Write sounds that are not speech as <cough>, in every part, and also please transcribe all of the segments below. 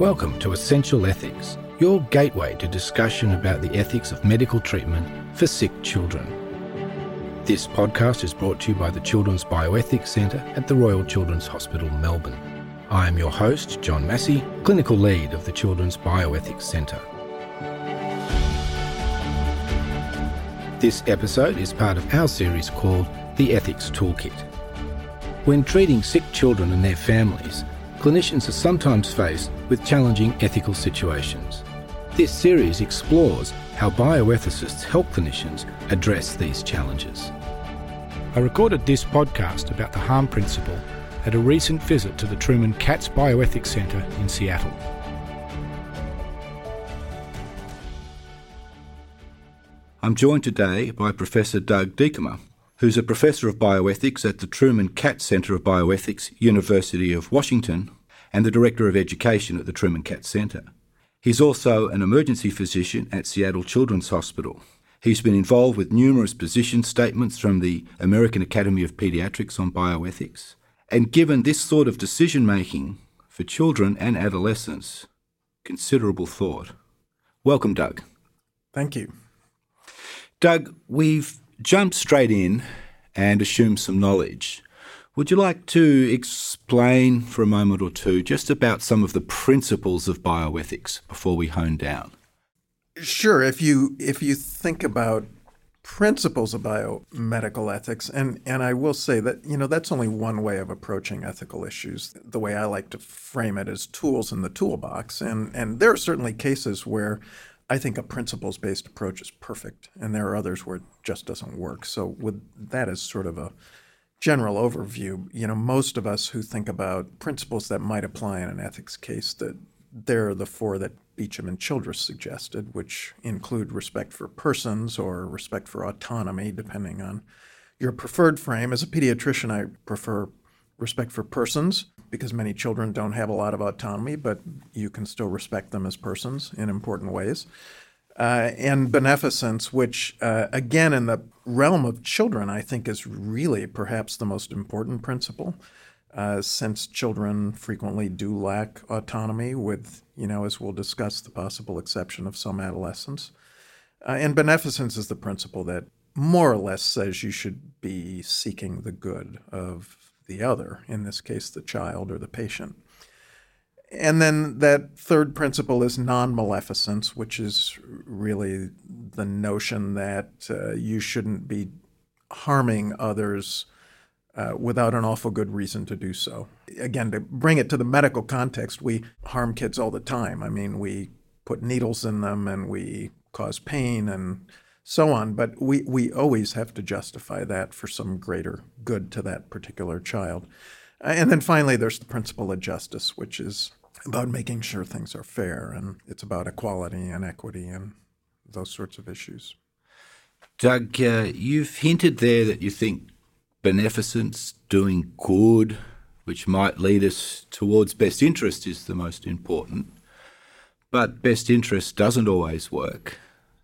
Welcome to Essential Ethics, your gateway to discussion about the ethics of medical treatment for sick children. This podcast is brought to you by the Children's Bioethics Centre at the Royal Children's Hospital, Melbourne. I am your host, John Massie, Clinical Lead of the Children's Bioethics Centre. This episode is part of our series called The Ethics Toolkit. When treating sick children and their families, clinicians are sometimes faced with challenging ethical situations. This series explores how bioethicists help clinicians address these challenges. I recorded this podcast about the harm principle at a recent visit to the Treuman Katz Bioethics Centre in Seattle. I'm joined today by Professor Doug Diekema, who's a professor of bioethics at the Treuman Katz Center of Bioethics, University of Washington, and the director of education at the Treuman Katz Center. He's also an emergency physician at Seattle Children's Hospital. He's been involved with numerous position statements from the American Academy of Pediatrics on bioethics. And given this sort of decision making for children and adolescents, considerable thought. Welcome, Doug. Thank you. Doug, we've jumped straight in and assume some knowledge. Would you like to explain for a moment or two just about some of the principles of bioethics before we hone down? Sure. If you if you think about principles of biomedical ethics, and and I will say that you know that's only one way of approaching ethical issues. The way I like to frame it is tools in the toolbox, and and there are certainly cases where I think a principles based approach is perfect, and there are others where it just doesn't work. So, with that as sort of a general overview, you know, most of us who think about principles that might apply in an ethics case, that there are the four that Beauchamp and Childress suggested, which include respect for persons or respect for autonomy, depending on your preferred frame. As a pediatrician, I prefer respect for persons because many children don't have a lot of autonomy, but you can still respect them as persons in important ways. Uh, and beneficence, which, uh, again, in the realm of children, I think is really perhaps the most important principle, uh, since children frequently do lack autonomy, with, you know, as we'll discuss, the possible exception of some adolescents. Uh, and beneficence is the principle that more or less says you should be seeking the good of the other, in this case, the child or the patient. And then that third principle is non maleficence, which is really the notion that uh, you shouldn't be harming others uh, without an awful good reason to do so. Again, to bring it to the medical context, we harm kids all the time. I mean, we put needles in them and we cause pain and so on. But we, we always have to justify that for some greater good to that particular child. And then finally, there's the principle of justice, which is about making sure things are fair, and it's about equality and equity and those sorts of issues. Doug, uh, you've hinted there that you think beneficence, doing good, which might lead us towards best interest, is the most important. But best interest doesn't always work.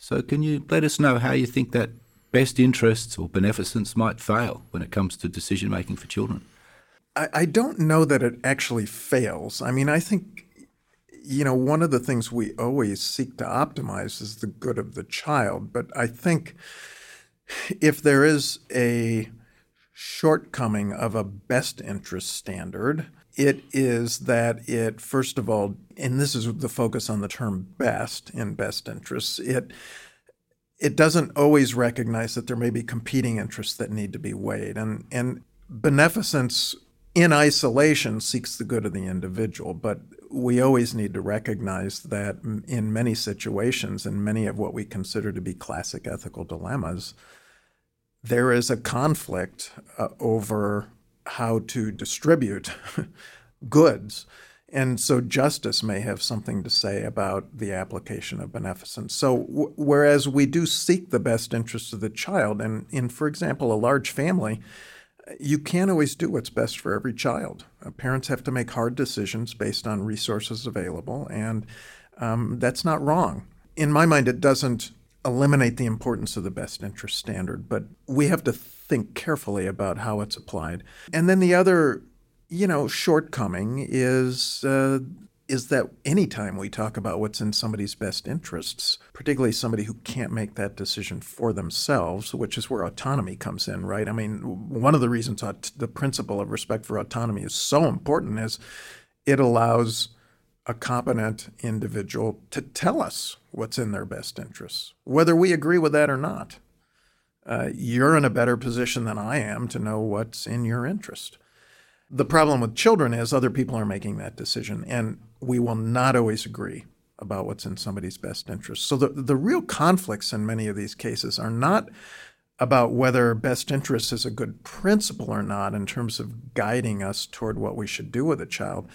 So, can you let us know how you think that best interests or beneficence might fail when it comes to decision making for children? I, I don't know that it actually fails. I mean, I think, you know, one of the things we always seek to optimize is the good of the child. But I think if there is a shortcoming of a best interest standard, it is that it, first of all, and this is the focus on the term best in best interests, it it doesn't always recognize that there may be competing interests that need to be weighed. And and beneficence in isolation seeks the good of the individual, but we always need to recognize that in many situations, in many of what we consider to be classic ethical dilemmas, there is a conflict uh, over how to distribute <laughs> goods. And so justice may have something to say about the application of beneficence. So, w- whereas we do seek the best interests of the child, and in, for example, a large family, you can't always do what's best for every child. Uh, parents have to make hard decisions based on resources available, and um, that's not wrong. In my mind, it doesn't eliminate the importance of the best interest standard, but we have to think carefully about how it's applied. And then the other, you know, shortcoming is uh, is that anytime we talk about what's in somebody's best interests, particularly somebody who can't make that decision for themselves, which is where autonomy comes in, right? I mean, one of the reasons the principle of respect for autonomy is so important is it allows a competent individual to tell us what's in their best interests, whether we agree with that or not. Uh, you're in a better position than I am to know what's in your interest. The problem with children is other people are making that decision, and we will not always agree about what's in somebody's best interest. So the, the real conflicts in many of these cases are not about whether best interest is a good principle or not in terms of guiding us toward what we should do with a child.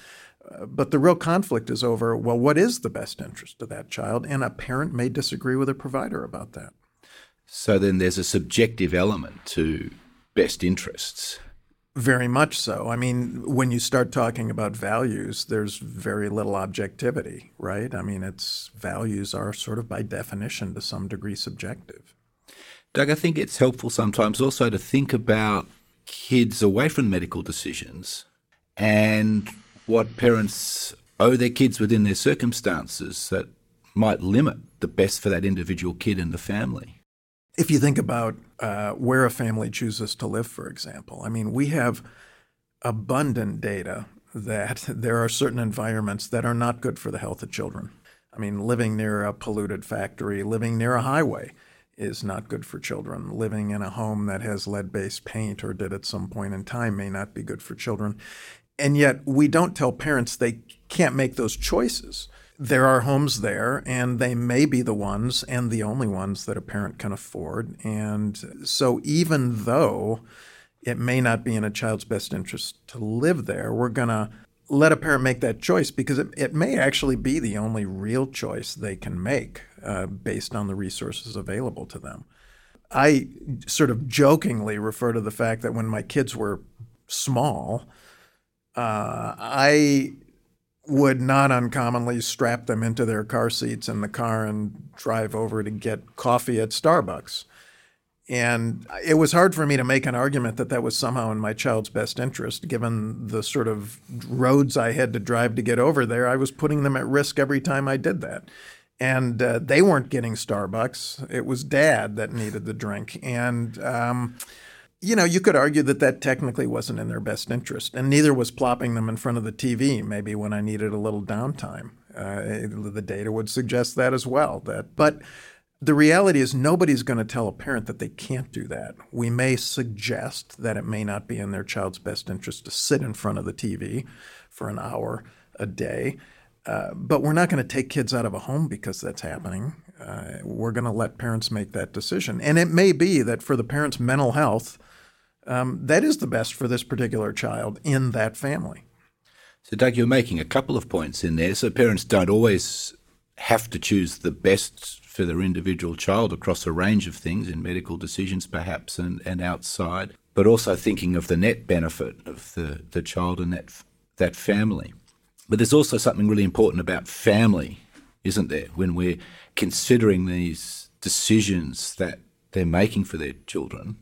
Uh, but the real conflict is over well, what is the best interest of that child? And a parent may disagree with a provider about that. So then there's a subjective element to best interests. Very much so. I mean, when you start talking about values, there's very little objectivity, right? I mean, it's values are sort of by definition to some degree subjective. Doug, I think it's helpful sometimes also to think about kids away from medical decisions and what parents owe their kids within their circumstances that might limit the best for that individual kid and the family if you think about uh, where a family chooses to live, for example, I mean, we have abundant data that <laughs> there are certain environments that are not good for the health of children. I mean, living near a polluted factory, living near a highway is not good for children. Living in a home that has lead based paint or did at some point in time may not be good for children. And yet, we don't tell parents they can't make those choices there are homes there, and they may be the ones and the only ones that a parent can afford. And so, even though it may not be in a child's best interest to live there, we're going to let a parent make that choice because it, it may actually be the only real choice they can make uh, based on the resources available to them. I sort of jokingly refer to the fact that when my kids were small, uh, I would not uncommonly strap them into their car seats in the car and drive over to get coffee at Starbucks. And it was hard for me to make an argument that that was somehow in my child's best interest, given the sort of roads I had to drive to get over there. I was putting them at risk every time I did that. And uh, they weren't getting Starbucks. It was dad that needed the drink. And um, you know, you could argue that that technically wasn't in their best interest, and neither was plopping them in front of the TV. Maybe when I needed a little downtime, uh, the data would suggest that as well. That, but the reality is nobody's going to tell a parent that they can't do that. We may suggest that it may not be in their child's best interest to sit in front of the TV for an hour a day. Uh, but we're not going to take kids out of a home because that's happening. Uh, we're going to let parents make that decision. And it may be that for the parent's mental health, um, that is the best for this particular child in that family. So, Doug, you're making a couple of points in there. So, parents don't always have to choose the best for their individual child across a range of things in medical decisions, perhaps, and, and outside, but also thinking of the net benefit of the, the child and that, that family. But there's also something really important about family, isn't there, when we're considering these decisions that they're making for their children?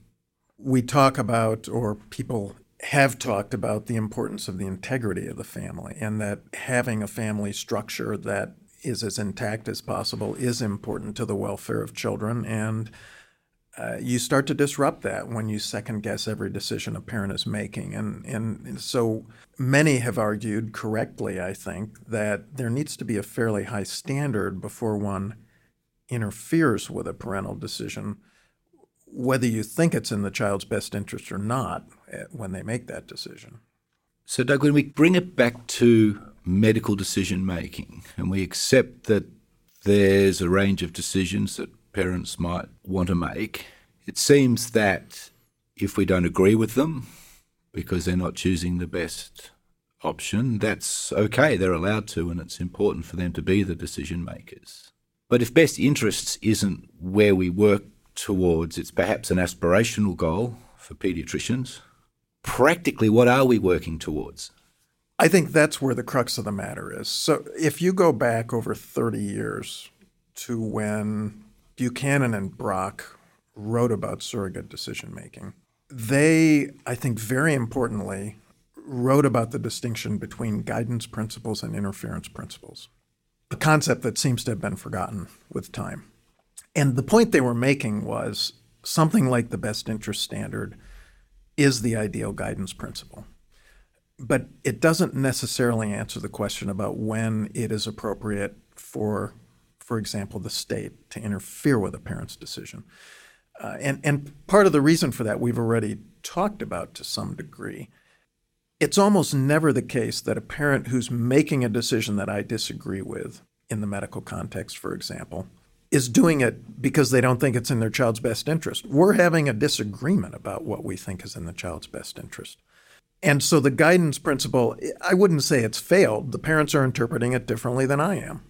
We talk about, or people have talked about, the importance of the integrity of the family, and that having a family structure that is as intact as possible is important to the welfare of children. And uh, you start to disrupt that when you second guess every decision a parent is making. And, and so many have argued correctly, I think, that there needs to be a fairly high standard before one interferes with a parental decision whether you think it's in the child's best interest or not eh, when they make that decision. So, Doug, when we bring it back to medical decision making and we accept that there's a range of decisions that parents might want to make, it seems that if we don't agree with them because they're not choosing the best option, that's okay. They're allowed to, and it's important for them to be the decision makers. But if best interests isn't where we work towards, it's perhaps an aspirational goal for paediatricians. Practically, what are we working towards? I think that's where the crux of the matter is. So, if you go back over 30 years to when Buchanan and Brock wrote about surrogate decision making, they, I think, very importantly, wrote about the distinction between guidance principles and interference principles, a concept that seems to have been forgotten with time. And the point they were making was something like the best interest standard is the ideal guidance principle. But it doesn't necessarily answer the question about when it is appropriate for, for example, the state to interfere with a parent's decision. Uh, and, and part of the reason for that we've already talked about to some degree. It's almost never the case that a parent who's making a decision that I disagree with, in the medical context, for example, is doing it because they don't think it's in their child's best interest. We're having a disagreement about what we think is in the child's best interest. And so the guidance principle, I wouldn't say it's failed. The parents are interpreting it differently than I am.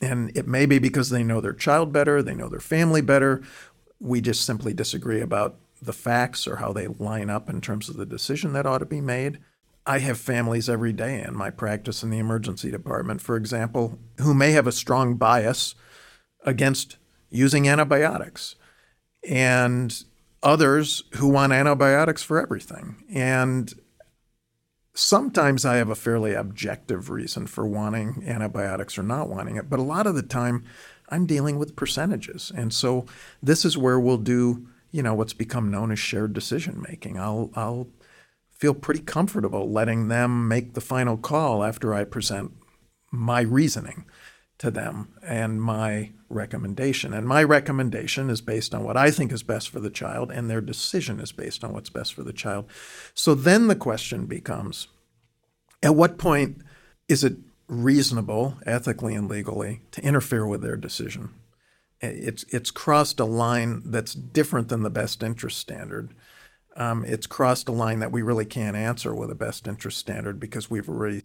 And it may be because they know their child better, they know their family better. We just simply disagree about the facts or how they line up in terms of the decision that ought to be made. I have families every day in my practice in the emergency department, for example, who may have a strong bias against using antibiotics, and others who want antibiotics for everything. And sometimes I have a fairly objective reason for wanting antibiotics or not wanting it, but a lot of the time I'm dealing with percentages. And so this is where we'll do, you know, what's become known as shared decision making. I'll I'll feel pretty comfortable letting them make the final call after I present my reasoning to them and my recommendation. And my recommendation is based on what I think is best for the child, and their decision is based on what's best for the child. So then the question becomes at what point is it reasonable, ethically and legally, to interfere with their decision? It's, it's crossed a line that's different than the best interest standard. Um, it's crossed a line that we really can't answer with a best interest standard because we've already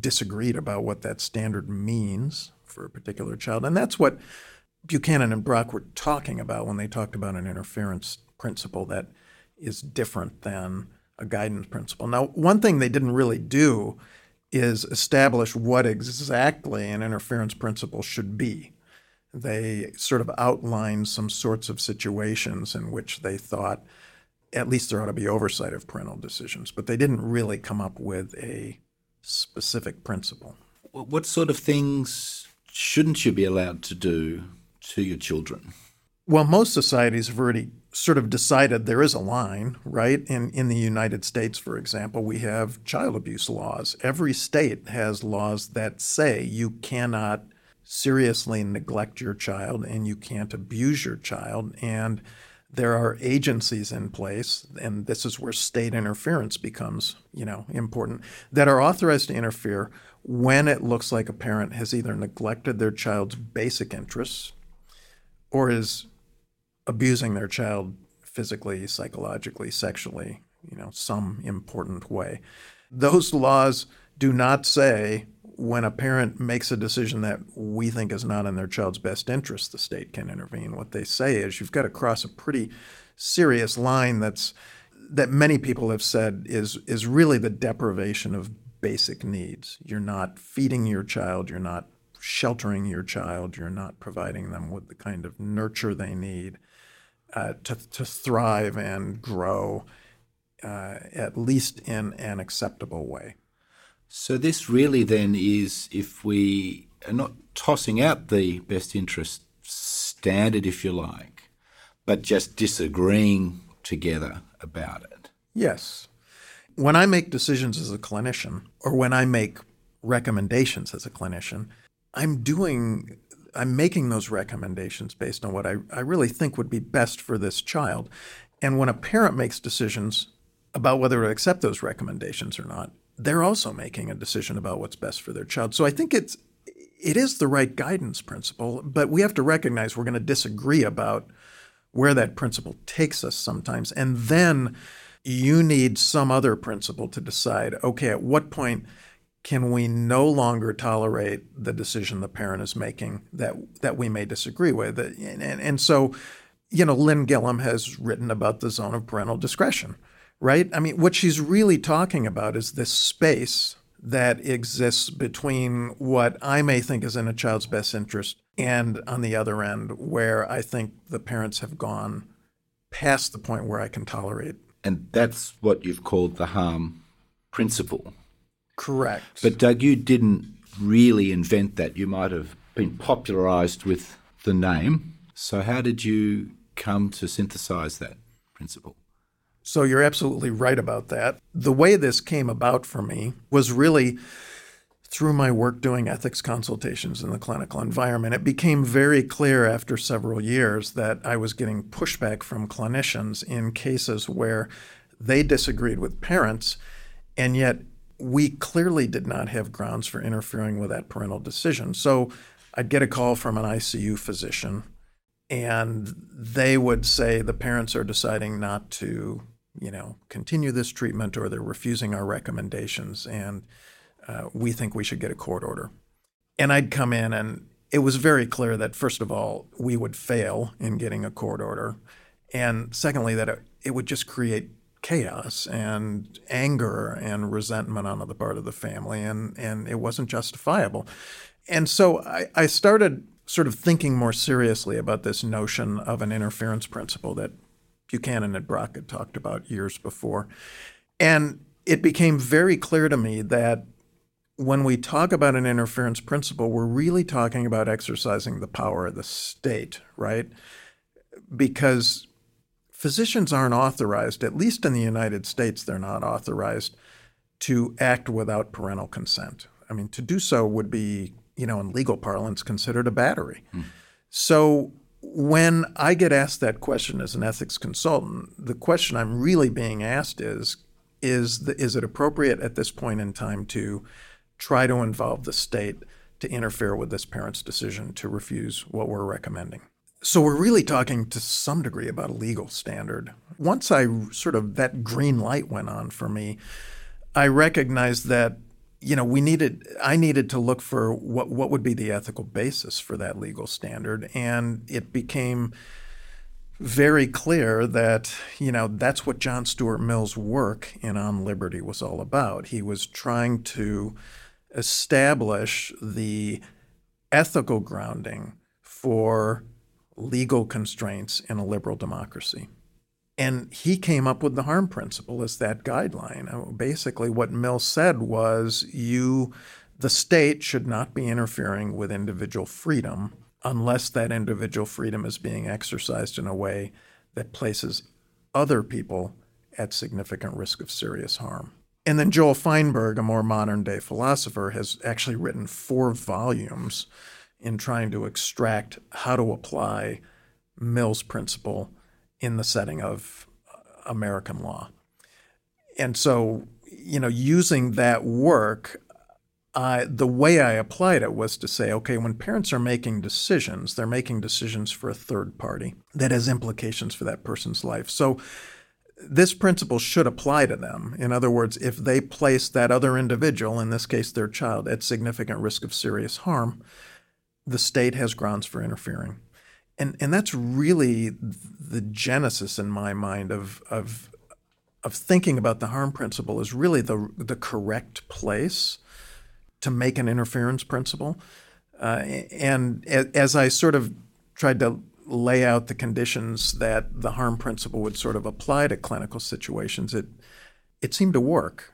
disagreed about what that standard means for a particular child. And that's what Buchanan and Brock were talking about when they talked about an interference principle that is different than a guidance principle. Now, one thing they didn't really do is establish what exactly an interference principle should be. They sort of outlined some sorts of situations in which they thought at least there ought to be oversight of parental decisions, but they didn't really come up with a specific principle. What sort of things shouldn't you be allowed to do to your children? Well, most societies have already sort of decided there is a line, right? In in the United States, for example, we have child abuse laws. Every state has laws that say you cannot seriously neglect your child and you can't abuse your child and there are agencies in place and this is where state interference becomes you know important that are authorized to interfere when it looks like a parent has either neglected their child's basic interests or is abusing their child physically, psychologically, sexually, you know, some important way. Those laws do not say when a parent makes a decision that we think is not in their child's best interest, the state can intervene. What they say is you've got to cross a pretty serious line that's that many people have said is is really the deprivation of basic needs. You're not feeding your child, you're not sheltering your child, you're not providing them with the kind of nurture they need uh, to, to thrive and grow, uh, at least in an acceptable way. So, this really then is if we are not tossing out the best interest standard, if you like, but just disagreeing together about it. Yes. When I make decisions as a clinician, or when I make recommendations as a clinician, I'm doing I'm making those recommendations based on what I, I really think would be best for this child. And when a parent makes decisions about whether to accept those recommendations or not, they're also making a decision about what's best for their child. So I think it's it is the right guidance principle, but we have to recognize we're going to disagree about where that principle takes us sometimes. And then you need some other principle to decide okay, at what point can we no longer tolerate the decision the parent is making that, that we may disagree with? And, and, and so, you know, Lynn Gillam has written about the zone of parental discretion, right? I mean, what she's really talking about is this space that exists between what I may think is in a child's best interest and on the other end, where I think the parents have gone past the point where I can tolerate. And that's what you've called the harm principle. Correct. But Doug, you didn't really invent that. You might have been popularized with the name. So, how did you come to synthesize that principle? So, you're absolutely right about that. The way this came about for me was really through my work doing ethics consultations in the clinical environment. It became very clear after several years that I was getting pushback from clinicians in cases where they disagreed with parents, and yet we clearly did not have grounds for interfering with that parental decision. So I'd get a call from an ICU physician, and they would say the parents are deciding not to, you know, continue this treatment or they're refusing our recommendations, and uh, we think we should get a court order. And I'd come in, and it was very clear that, first of all, we would fail in getting a court order. And secondly, that it, it would just create chaos and anger and resentment on the part of the family, and, and it wasn't justifiable. And so I, I started sort of thinking more seriously about this notion of an interference principle that Buchanan and Brock had talked about years before. And it became very clear to me that when we talk about an interference principle, we're really talking about exercising the power of the state, right? Because physicians aren't authorized, at least in the United States, they're not authorized to act without parental consent. I mean, to do so would be you know, in legal parlance, considered a battery. Mm. So when I get asked that question as an ethics consultant, the question I'm really being asked is is the, is it appropriate at this point in time to try to involve the state to interfere with this parent's decision to refuse what we're recommending? So we're really talking to some degree about a legal standard. Once I sort of that green light went on for me, I recognized that you know, we needed, I needed to look for what, what would be the ethical basis for that legal standard. And it became very clear that, you know, that's what John Stuart Mill's work in On Liberty was all about. He was trying to establish the ethical grounding for legal constraints in a liberal democracy. And he came up with the harm principle as that guideline. Uh, basically, what Mill said was you, the state should not be interfering with individual freedom unless that individual freedom is being exercised in a way that places other people at significant risk of serious harm. And then Joel Feinberg, a more modern day philosopher, has actually written four volumes in trying to extract how to apply Mill's principle in the setting of uh, American law. And so, you know, using that work, I, the way I applied it was to say, okay, when parents are making decisions, they're making decisions for a third party that has implications for that person's life. So this principle should apply to them. In other words, if they place that other individual, in this case their child, at significant risk of serious harm, the state has grounds for interfering and and that's really the genesis in my mind of of of thinking about the harm principle is really the the correct place to make an interference principle. Uh, and as I sort of tried to lay out the conditions that the harm principle would sort of apply to clinical situations, it it seemed to work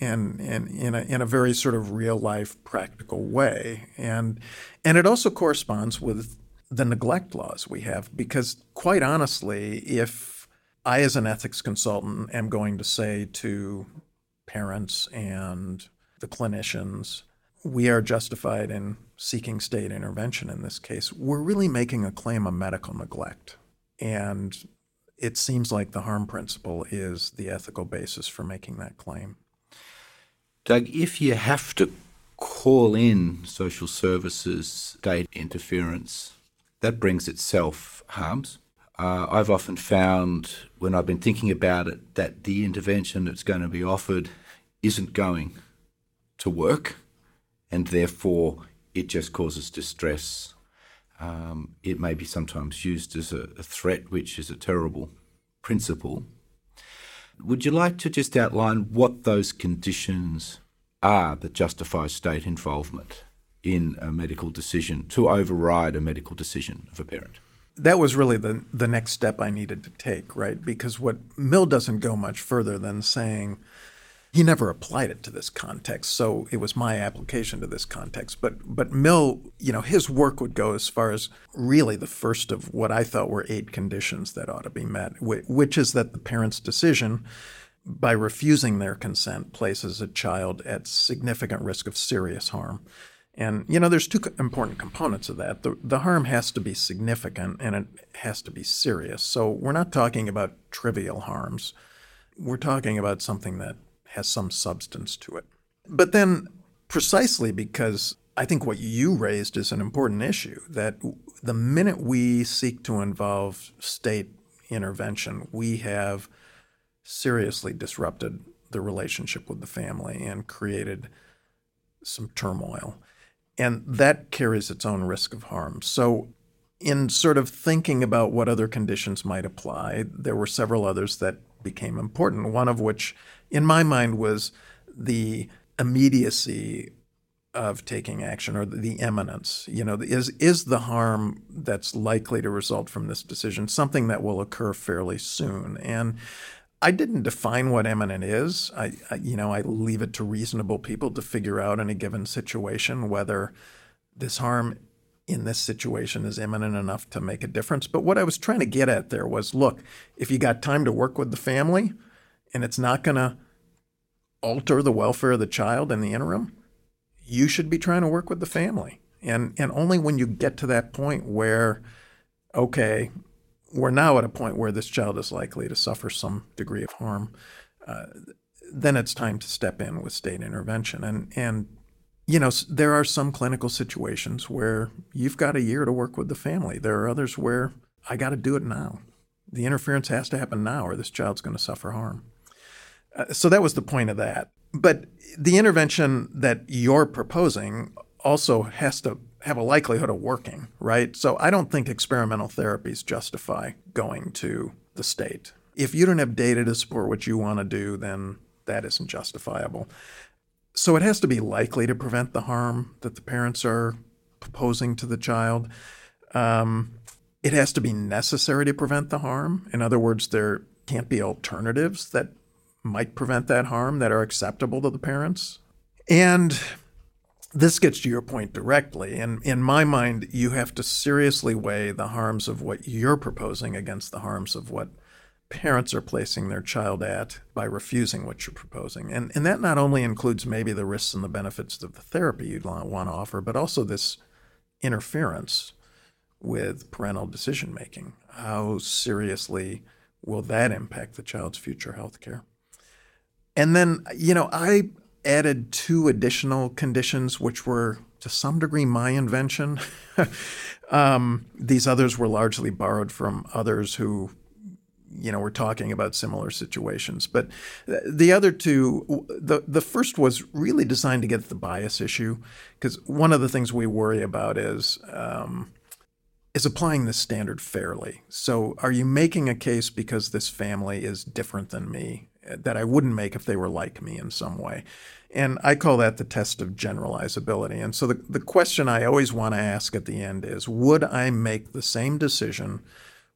and and in a in a very sort of real life practical way. And and it also corresponds with the neglect laws we have because, quite honestly, if I, as an ethics consultant, am going to say to parents and the clinicians, we are justified in seeking state intervention in this case, we're really making a claim of medical neglect. And it seems like the harm principle is the ethical basis for making that claim. Doug, if you have to call in social services state interference that brings itself harms. Uh, I've often found when I've been thinking about it that the intervention that's going to be offered isn't going to work, and therefore it just causes distress. Um, it may be sometimes used as a, a threat, which is a terrible principle. Would you like to just outline what those conditions are that justify state involvement? in a medical decision to override a medical decision of a parent. That was really the the next step I needed to take, right? Because what Mill doesn't go much further than saying he never applied it to this context, so it was my application to this context. But but Mill, you know, his work would go as far as really the first of what I thought were eight conditions that ought to be met, which is that the parent's decision by refusing their consent places a child at significant risk of serious harm. And you know, there's two important components of that. The, the harm has to be significant and it has to be serious. So we're not talking about trivial harms. We're talking about something that has some substance to it. But then, precisely because I think what you raised is an important issue that the minute we seek to involve state intervention, we have seriously disrupted the relationship with the family and created some turmoil. And that carries its own risk of harm. So, in sort of thinking about what other conditions might apply, there were several others that became important, one of which, in my mind, was the immediacy of taking action or the imminence. You know, is is the harm that's likely to result from this decision something that will occur fairly soon? And I didn't define what imminent is. I, I, you know, I leave it to reasonable people to figure out in a given situation whether this harm in this situation is imminent enough to make a difference. But what I was trying to get at there was, look, if you got time to work with the family, and it's not going to alter the welfare of the child in the interim, you should be trying to work with the family. And and only when you get to that point where, okay, we're now at a point where this child is likely to suffer some degree of harm, uh, then it's time to step in with state intervention. And and you know there are some clinical situations where you've got a year to work with the family. There are others where I got to do it now. The interference has to happen now, or this child's going to suffer harm. Uh, so that was the point of that. But the intervention that you're proposing also has to have a likelihood of working, right? So I don't think experimental therapies justify going to the state. If you don't have data to support what you want to do, then that isn't justifiable. So it has to be likely to prevent the harm that the parents are proposing to the child. Um, it has to be necessary to prevent the harm. In other words, there can't be alternatives that might prevent that harm that are acceptable to the parents. And this gets to your point directly. And in my mind, you have to seriously weigh the harms of what you're proposing against the harms of what parents are placing their child at by refusing what you're proposing. And, and that not only includes maybe the risks and the benefits of the therapy you'd want to offer, but also this interference with parental decision making. How seriously will that impact the child's future health care? And then, you know, I added two additional conditions, which were to some degree my invention. <laughs> um, these others were largely borrowed from others who, you know, were talking about similar situations. But the other two, the the first was really designed to get at the bias issue, because one of the things we worry about is. Um, is applying this standard fairly. So, are you making a case because this family is different than me that I wouldn't make if they were like me in some way. And I call that the test of generalizability. And so the, the question I always want to ask at the end is Would I make the same decision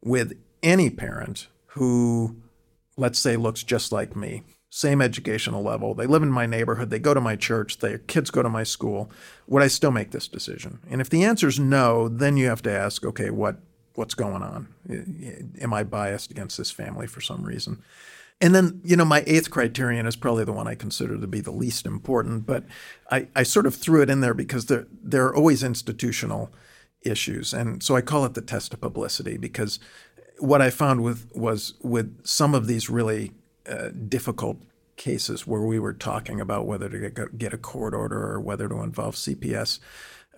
with any parent who, let's say, looks just like me? Same educational level. They live in my neighborhood. They go to my church. Their kids go to my school. Would I still make this decision? And if the answer is no, then you have to ask, okay, what what's going on? Am I biased against this family for some reason? And then, you know, my eighth criterion is probably the one I consider to be the least important, but I, I sort of threw it in there because there, there are always institutional issues. And so I call it the test of publicity because what I found with was with some of these really uh, difficult cases where we were talking about whether to get, get a court order or whether to involve CPS,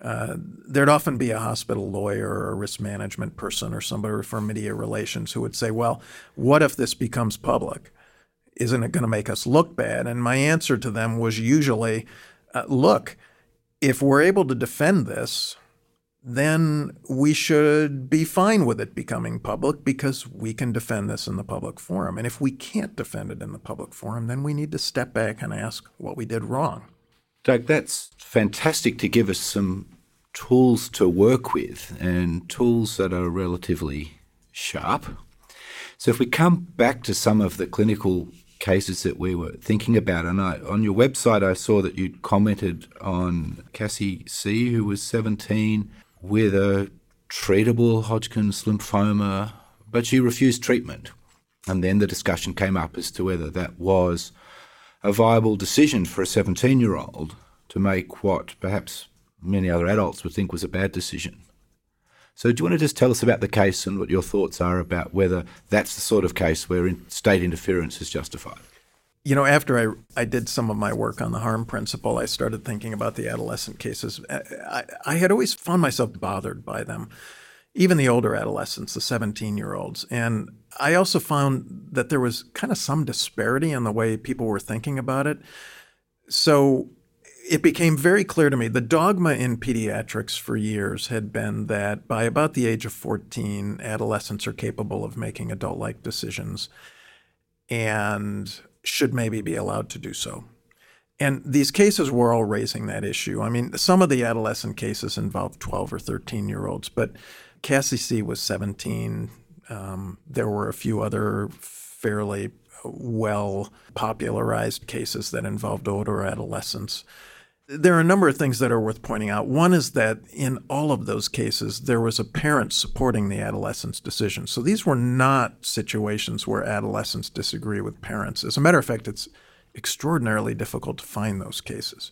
uh, there'd often be a hospital lawyer or a risk management person or somebody from media relations who would say, Well, what if this becomes public? isn't it going to make us look bad? And my answer to them was usually, uh, look, if we're able to defend this, then we should be fine with it becoming public because we can defend this in the public forum. And if we can't defend it in the public forum, then we need to step back and ask what we did wrong. Doug, that's fantastic to give us some tools to work with and tools that are relatively sharp. So if we come back to some of the clinical cases that we were thinking about. And I, on your website, I saw that you commented on Cassie C., who was 17, with a treatable Hodgkin's lymphoma, but she refused treatment. And then the discussion came up as to whether that was a viable decision for a 17 year old to make what perhaps many other adults would think was a bad decision. So, do you want to just tell us about the case and what your thoughts are about whether that's the sort of case where state interference is justified? You know, after I, I did some of my work on the harm principle, I started thinking about the adolescent cases. I, I had always found myself bothered by them, even the older adolescents, the 17 year olds. And I also found that there was kind of some disparity in the way people were thinking about it. So it became very clear to me the dogma in pediatrics for years had been that by about the age of 14, adolescents are capable of making adult like decisions and should maybe be allowed to do so. And these cases were all raising that issue. I mean, some of the adolescent cases involved 12 or 13 year olds, but Cassie C was 17. Um, there were a few other fairly well popularized cases that involved older adolescents. There are a number of things that are worth pointing out. One is that in all of those cases, there was a parent supporting the adolescent's decision. So these were not situations where adolescents disagree with parents. As a matter of fact, it's extraordinarily difficult to find those cases.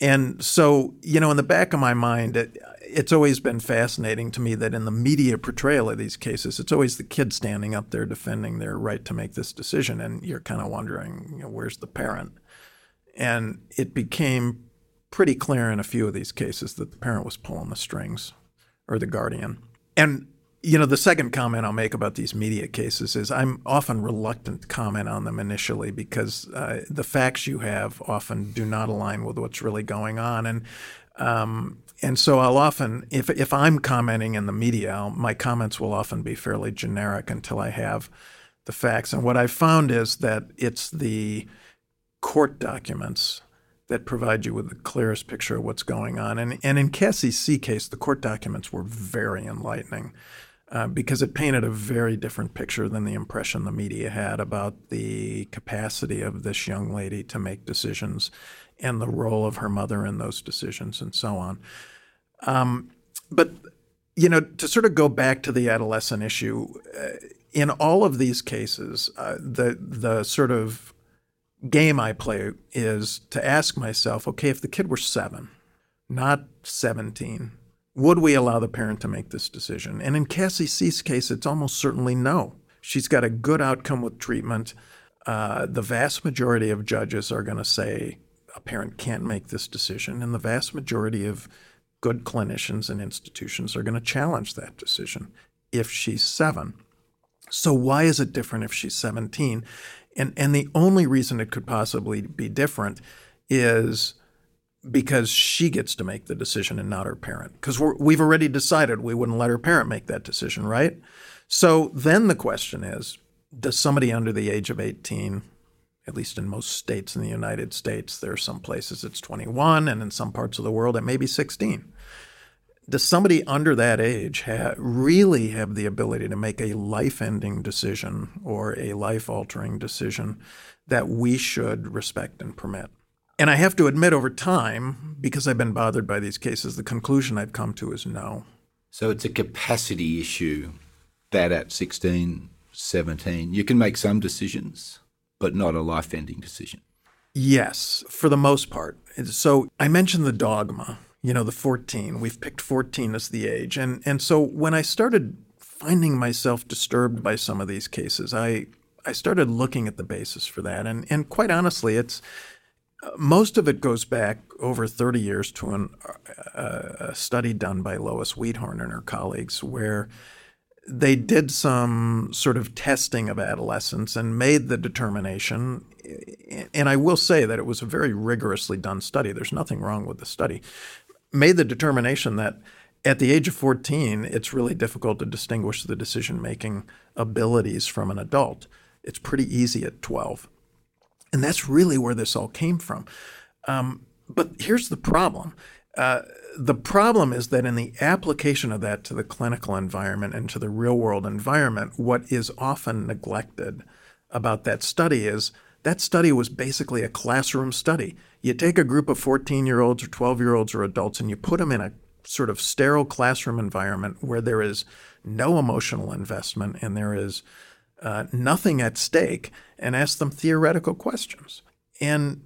And so, you know, in the back of my mind, it's always been fascinating to me that in the media portrayal of these cases, it's always the kid standing up there defending their right to make this decision. And you're kind of wondering, you know, where's the parent? And it became pretty clear in a few of these cases that the parent was pulling the strings or the guardian. And you know, the second comment I'll make about these media cases is I'm often reluctant to comment on them initially because uh, the facts you have often do not align with what's really going on, and um, and so I'll often, if if I'm commenting in the media, I'll, my comments will often be fairly generic until I have the facts. And what I've found is that it's the court documents that provide you with the clearest picture of what's going on. And, and in Cassie's C case, the court documents were very enlightening uh, because it painted a very different picture than the impression the media had about the capacity of this young lady to make decisions and the role of her mother in those decisions and so on. Um, but, you know, to sort of go back to the adolescent issue, uh, in all of these cases, uh, the the sort of game I play is to ask myself, okay, if the kid were seven, not 17, would we allow the parent to make this decision? And in Cassie C's case, it's almost certainly no. She's got a good outcome with treatment. Uh, the vast majority of judges are going to say a parent can't make this decision, and the vast majority of good clinicians and institutions are going to challenge that decision if she's seven. So, why is it different if she's 17? And, and the only reason it could possibly be different is because she gets to make the decision and not her parent. Because we've already decided we wouldn't let her parent make that decision, right? So then the question is does somebody under the age of 18, at least in most states in the United States, there are some places it's 21, and in some parts of the world it may be 16 does somebody under that age ha- really have the ability to make a life ending decision or a life altering decision that we should respect and permit? And I have to admit, over time, because I've been bothered by these cases, the conclusion I've come to is no. So it's a capacity issue that at 16, 17, you can make some decisions, but not a life ending decision. Yes, for the most part. So I mentioned the dogma you know, the 14. We've picked 14 as the age. And, and so when I started finding myself disturbed by some of these cases, I, I started looking at the basis for that. And, and quite honestly, it's most of it goes back over 30 years to an, uh, a study done by Lois Weithorn and her colleagues, where they did some sort of testing of adolescents and made the determination. And I will say that it was a very rigorously done study. There's nothing wrong with the study made the determination that at the age of 14, it's really difficult to distinguish the decision making abilities from an adult. It's pretty easy at 12. And that's really where this all came from. Um, but here's the problem uh, the problem is that in the application of that to the clinical environment and to the real world environment, what is often neglected about that study is that study was basically a classroom study. You take a group of 14 year olds or 12 year olds or adults and you put them in a sort of sterile classroom environment where there is no emotional investment and there is uh, nothing at stake and ask them theoretical questions. And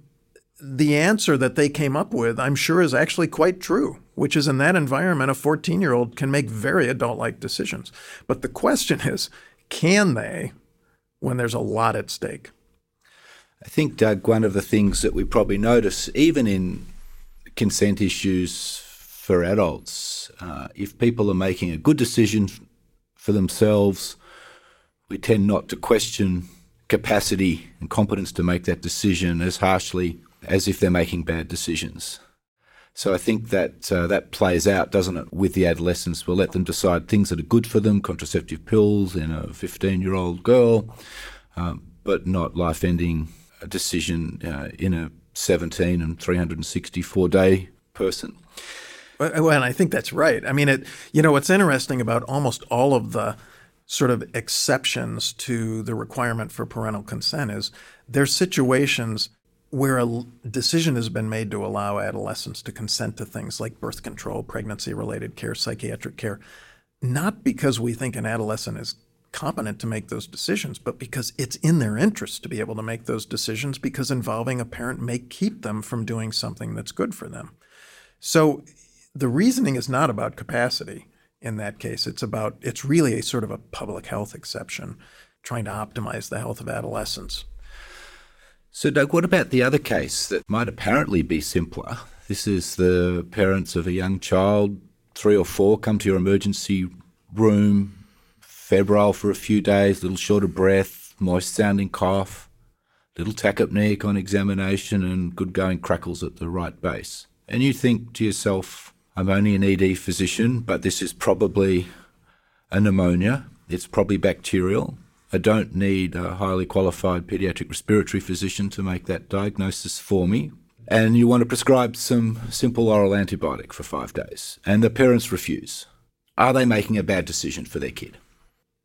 the answer that they came up with, I'm sure, is actually quite true, which is in that environment, a 14 year old can make very adult like decisions. But the question is, can they when there's a lot at stake? I think, Doug, one of the things that we probably notice, even in consent issues for adults, uh, if people are making a good decision for themselves, we tend not to question capacity and competence to make that decision as harshly as if they're making bad decisions. So I think that uh, that plays out, doesn't it, with the adolescents? We'll let them decide things that are good for them, contraceptive pills in a 15 year old girl, um, but not life ending decision uh, in a 17 and 364 day person. Well, and I think that's right. I mean, it. You know, what's interesting about almost all of the sort of exceptions to the requirement for parental consent is there's situations where a decision has been made to allow adolescents to consent to things like birth control, pregnancy related care, psychiatric care, not because we think an adolescent is competent to make those decisions, but because it's in their interest to be able to make those decisions because involving a parent may keep them from doing something that's good for them. So the reasoning is not about capacity in that case. It's about, it's really a sort of a public health exception, trying to optimize the health of adolescents. So, Doug, what about the other case that might apparently be simpler? This is the parents of a young child, three or four, come to your emergency room, febrile for a few days, little short of breath, moist sounding cough, little tachypneic on examination, and good going crackles at the right base. And you think to yourself, I'm only an ED physician, but this is probably a pneumonia. It's probably bacterial. I don't need a highly qualified pediatric respiratory physician to make that diagnosis for me. And you want to prescribe some simple oral antibiotic for five days, and the parents refuse. Are they making a bad decision for their kid?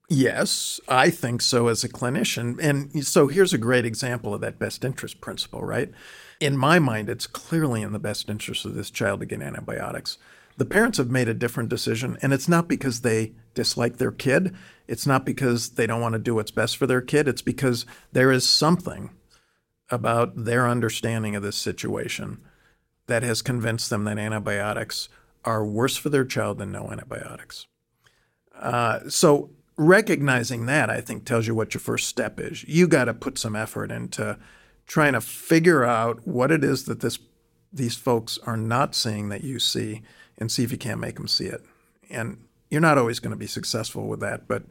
Yes, I think so as a clinician. And so here's a great example of that best interest principle, right? In my mind, it's clearly in the best interest of this child to get antibiotics. The parents have made a different decision, and it's not because they dislike their kid. It's not because they don't want to do what's best for their kid. It's because there is something about their understanding of this situation that has convinced them that antibiotics are worse for their child than no antibiotics. Uh, so recognizing that, I think, tells you what your first step is. You got to put some effort into trying to figure out what it is that this these folks are not seeing that you see, and see if you can't make them see it. And you're not always going to be successful with that, but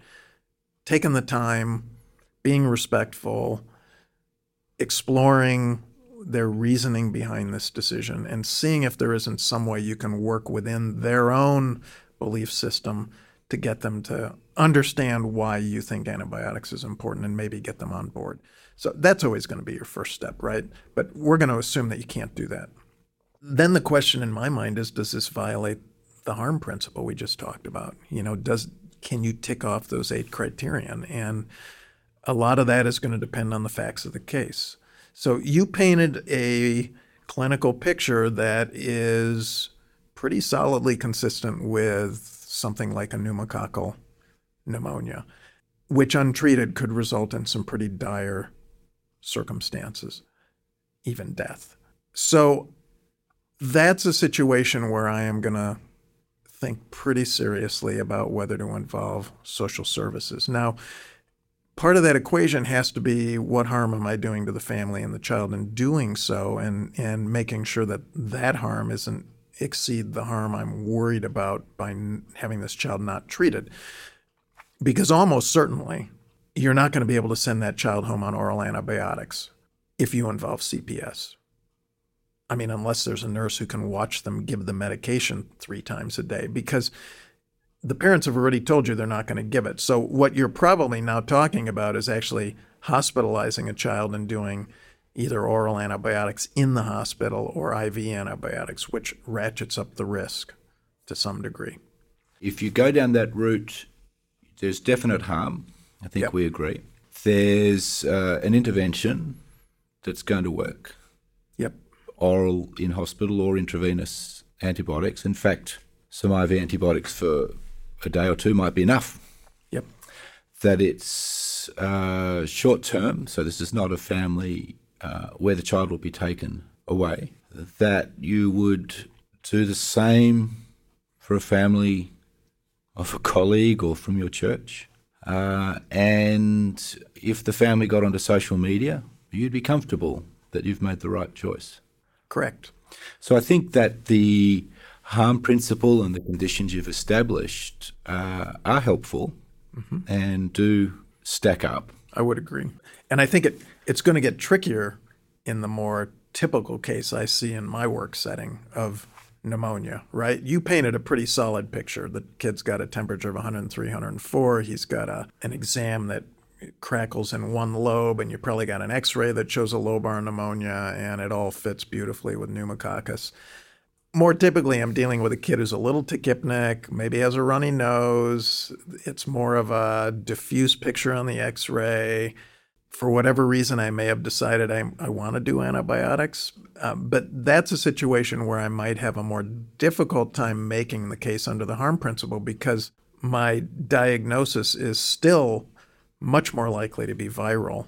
taking the time, being respectful, exploring their reasoning behind this decision, and seeing if there isn't some way you can work within their own belief system to get them to understand why you think antibiotics is important and maybe get them on board. So that's always going to be your first step, right? But we're going to assume that you can't do that. Then the question in my mind is does this violate the harm principle we just talked about. You know, does can you tick off those eight criterion? And a lot of that is going to depend on the facts of the case. So you painted a clinical picture that is pretty solidly consistent with something like a pneumococcal pneumonia, which untreated could result in some pretty dire circumstances, even death. So that's a situation where I am going to think pretty seriously about whether to involve social services. Now, part of that equation has to be what harm am I doing to the family and the child in doing so, and and making sure that that harm isn't exceed the harm I'm worried about by having this child not treated. Because almost certainly, you're not going to be able to send that child home on oral antibiotics if you involve CPS. I mean, unless there's a nurse who can watch them give the medication three times a day, because the parents have already told you they're not going to give it. So, what you're probably now talking about is actually hospitalizing a child and doing either oral antibiotics in the hospital or IV antibiotics, which ratchets up the risk to some degree. If you go down that route, there's definite harm. I think yep. we agree. there's uh, an intervention that's going to work. Oral in hospital or intravenous antibiotics. In fact, some IV antibiotics for a day or two might be enough. Yep. That it's uh, short term, so this is not a family uh, where the child will be taken away. That you would do the same for a family of a colleague or from your church. Uh, and if the family got onto social media, you'd be comfortable that you've made the right choice. Correct. So I think that the harm principle and the conditions you've established uh, are helpful mm-hmm. and do stack up. I would agree. And I think it, it's going to get trickier in the more typical case I see in my work setting of pneumonia, right? You painted a pretty solid picture. The kid's got a temperature of 103, 104. He's got a, an exam that crackles in one lobe, and you probably got an x ray that shows a lobar pneumonia, and it all fits beautifully with pneumococcus. More typically, I'm dealing with a kid who's a little tachypneic, maybe has a runny nose. It's more of a diffuse picture on the x ray for whatever reason, I may have decided I, I want to do antibiotics. Um, but that's a situation where I might have a more difficult time making the case under the harm principle because my diagnosis is still much more likely to be viral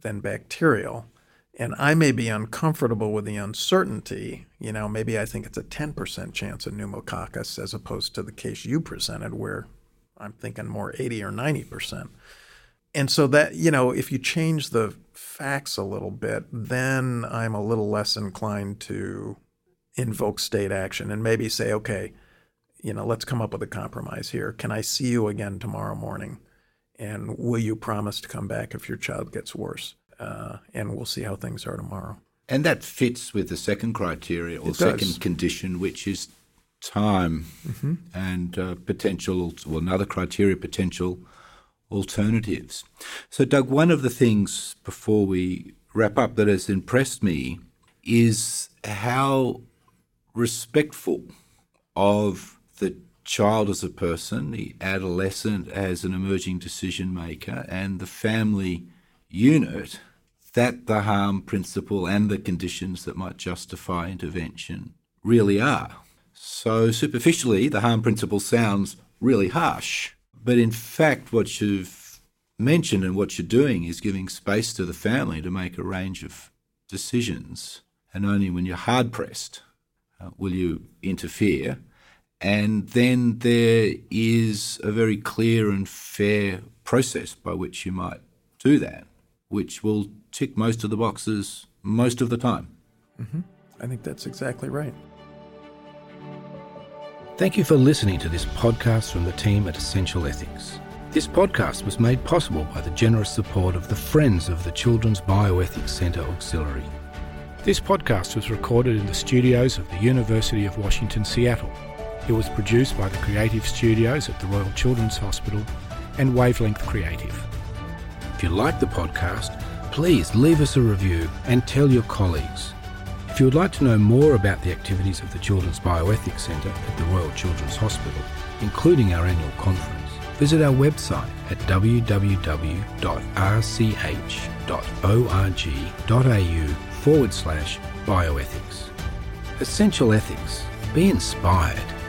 than bacterial. And I may be uncomfortable with the uncertainty. You know, maybe I think it's a 10% chance of pneumococcus as opposed to the case you presented where I'm thinking more 80 or 90% and so that you know if you change the facts a little bit then i'm a little less inclined to invoke state action and maybe say okay you know let's come up with a compromise here can i see you again tomorrow morning and will you promise to come back if your child gets worse uh, and we'll see how things are tomorrow and that fits with the second criteria or second condition which is time Mm-hmm. and uh, potential well another criteria potential alternatives. So, Doug, one of the things before we wrap up that has impressed me is how respectful of child as a person, the adolescent as an emerging decision maker, and the family unit that the harm principle and the conditions that might justify intervention really are. So, superficially, the harm principle sounds really harsh. But in fact, what you've mentioned and what you're doing is giving space to the family to make a range of decisions. And only when you're hard pressed uh, will you interfere. And then there is a very clear and fair process by which you might do that, which will tick most of the boxes most of the time. Mm-hmm. I think that's exactly right. Thank you for listening to this podcast from the team at Essential Ethics. This podcast was made possible by the generous support of the Friends of the Children's Bioethics Centre Auxiliary. This podcast was recorded in the studios of the University of Washington, Seattle. It was produced by the Creative Studios at the Royal Children's Hospital and Wavelength Creative. If you like the podcast, please leave us a review and tell your colleagues. If you would like to know more about the activities of the Children's Bioethics Centre at the Royal Children's Hospital, including our annual conference, visit our website at www.rch.org.au forward slash bioethics. Essential Ethics. Be inspired.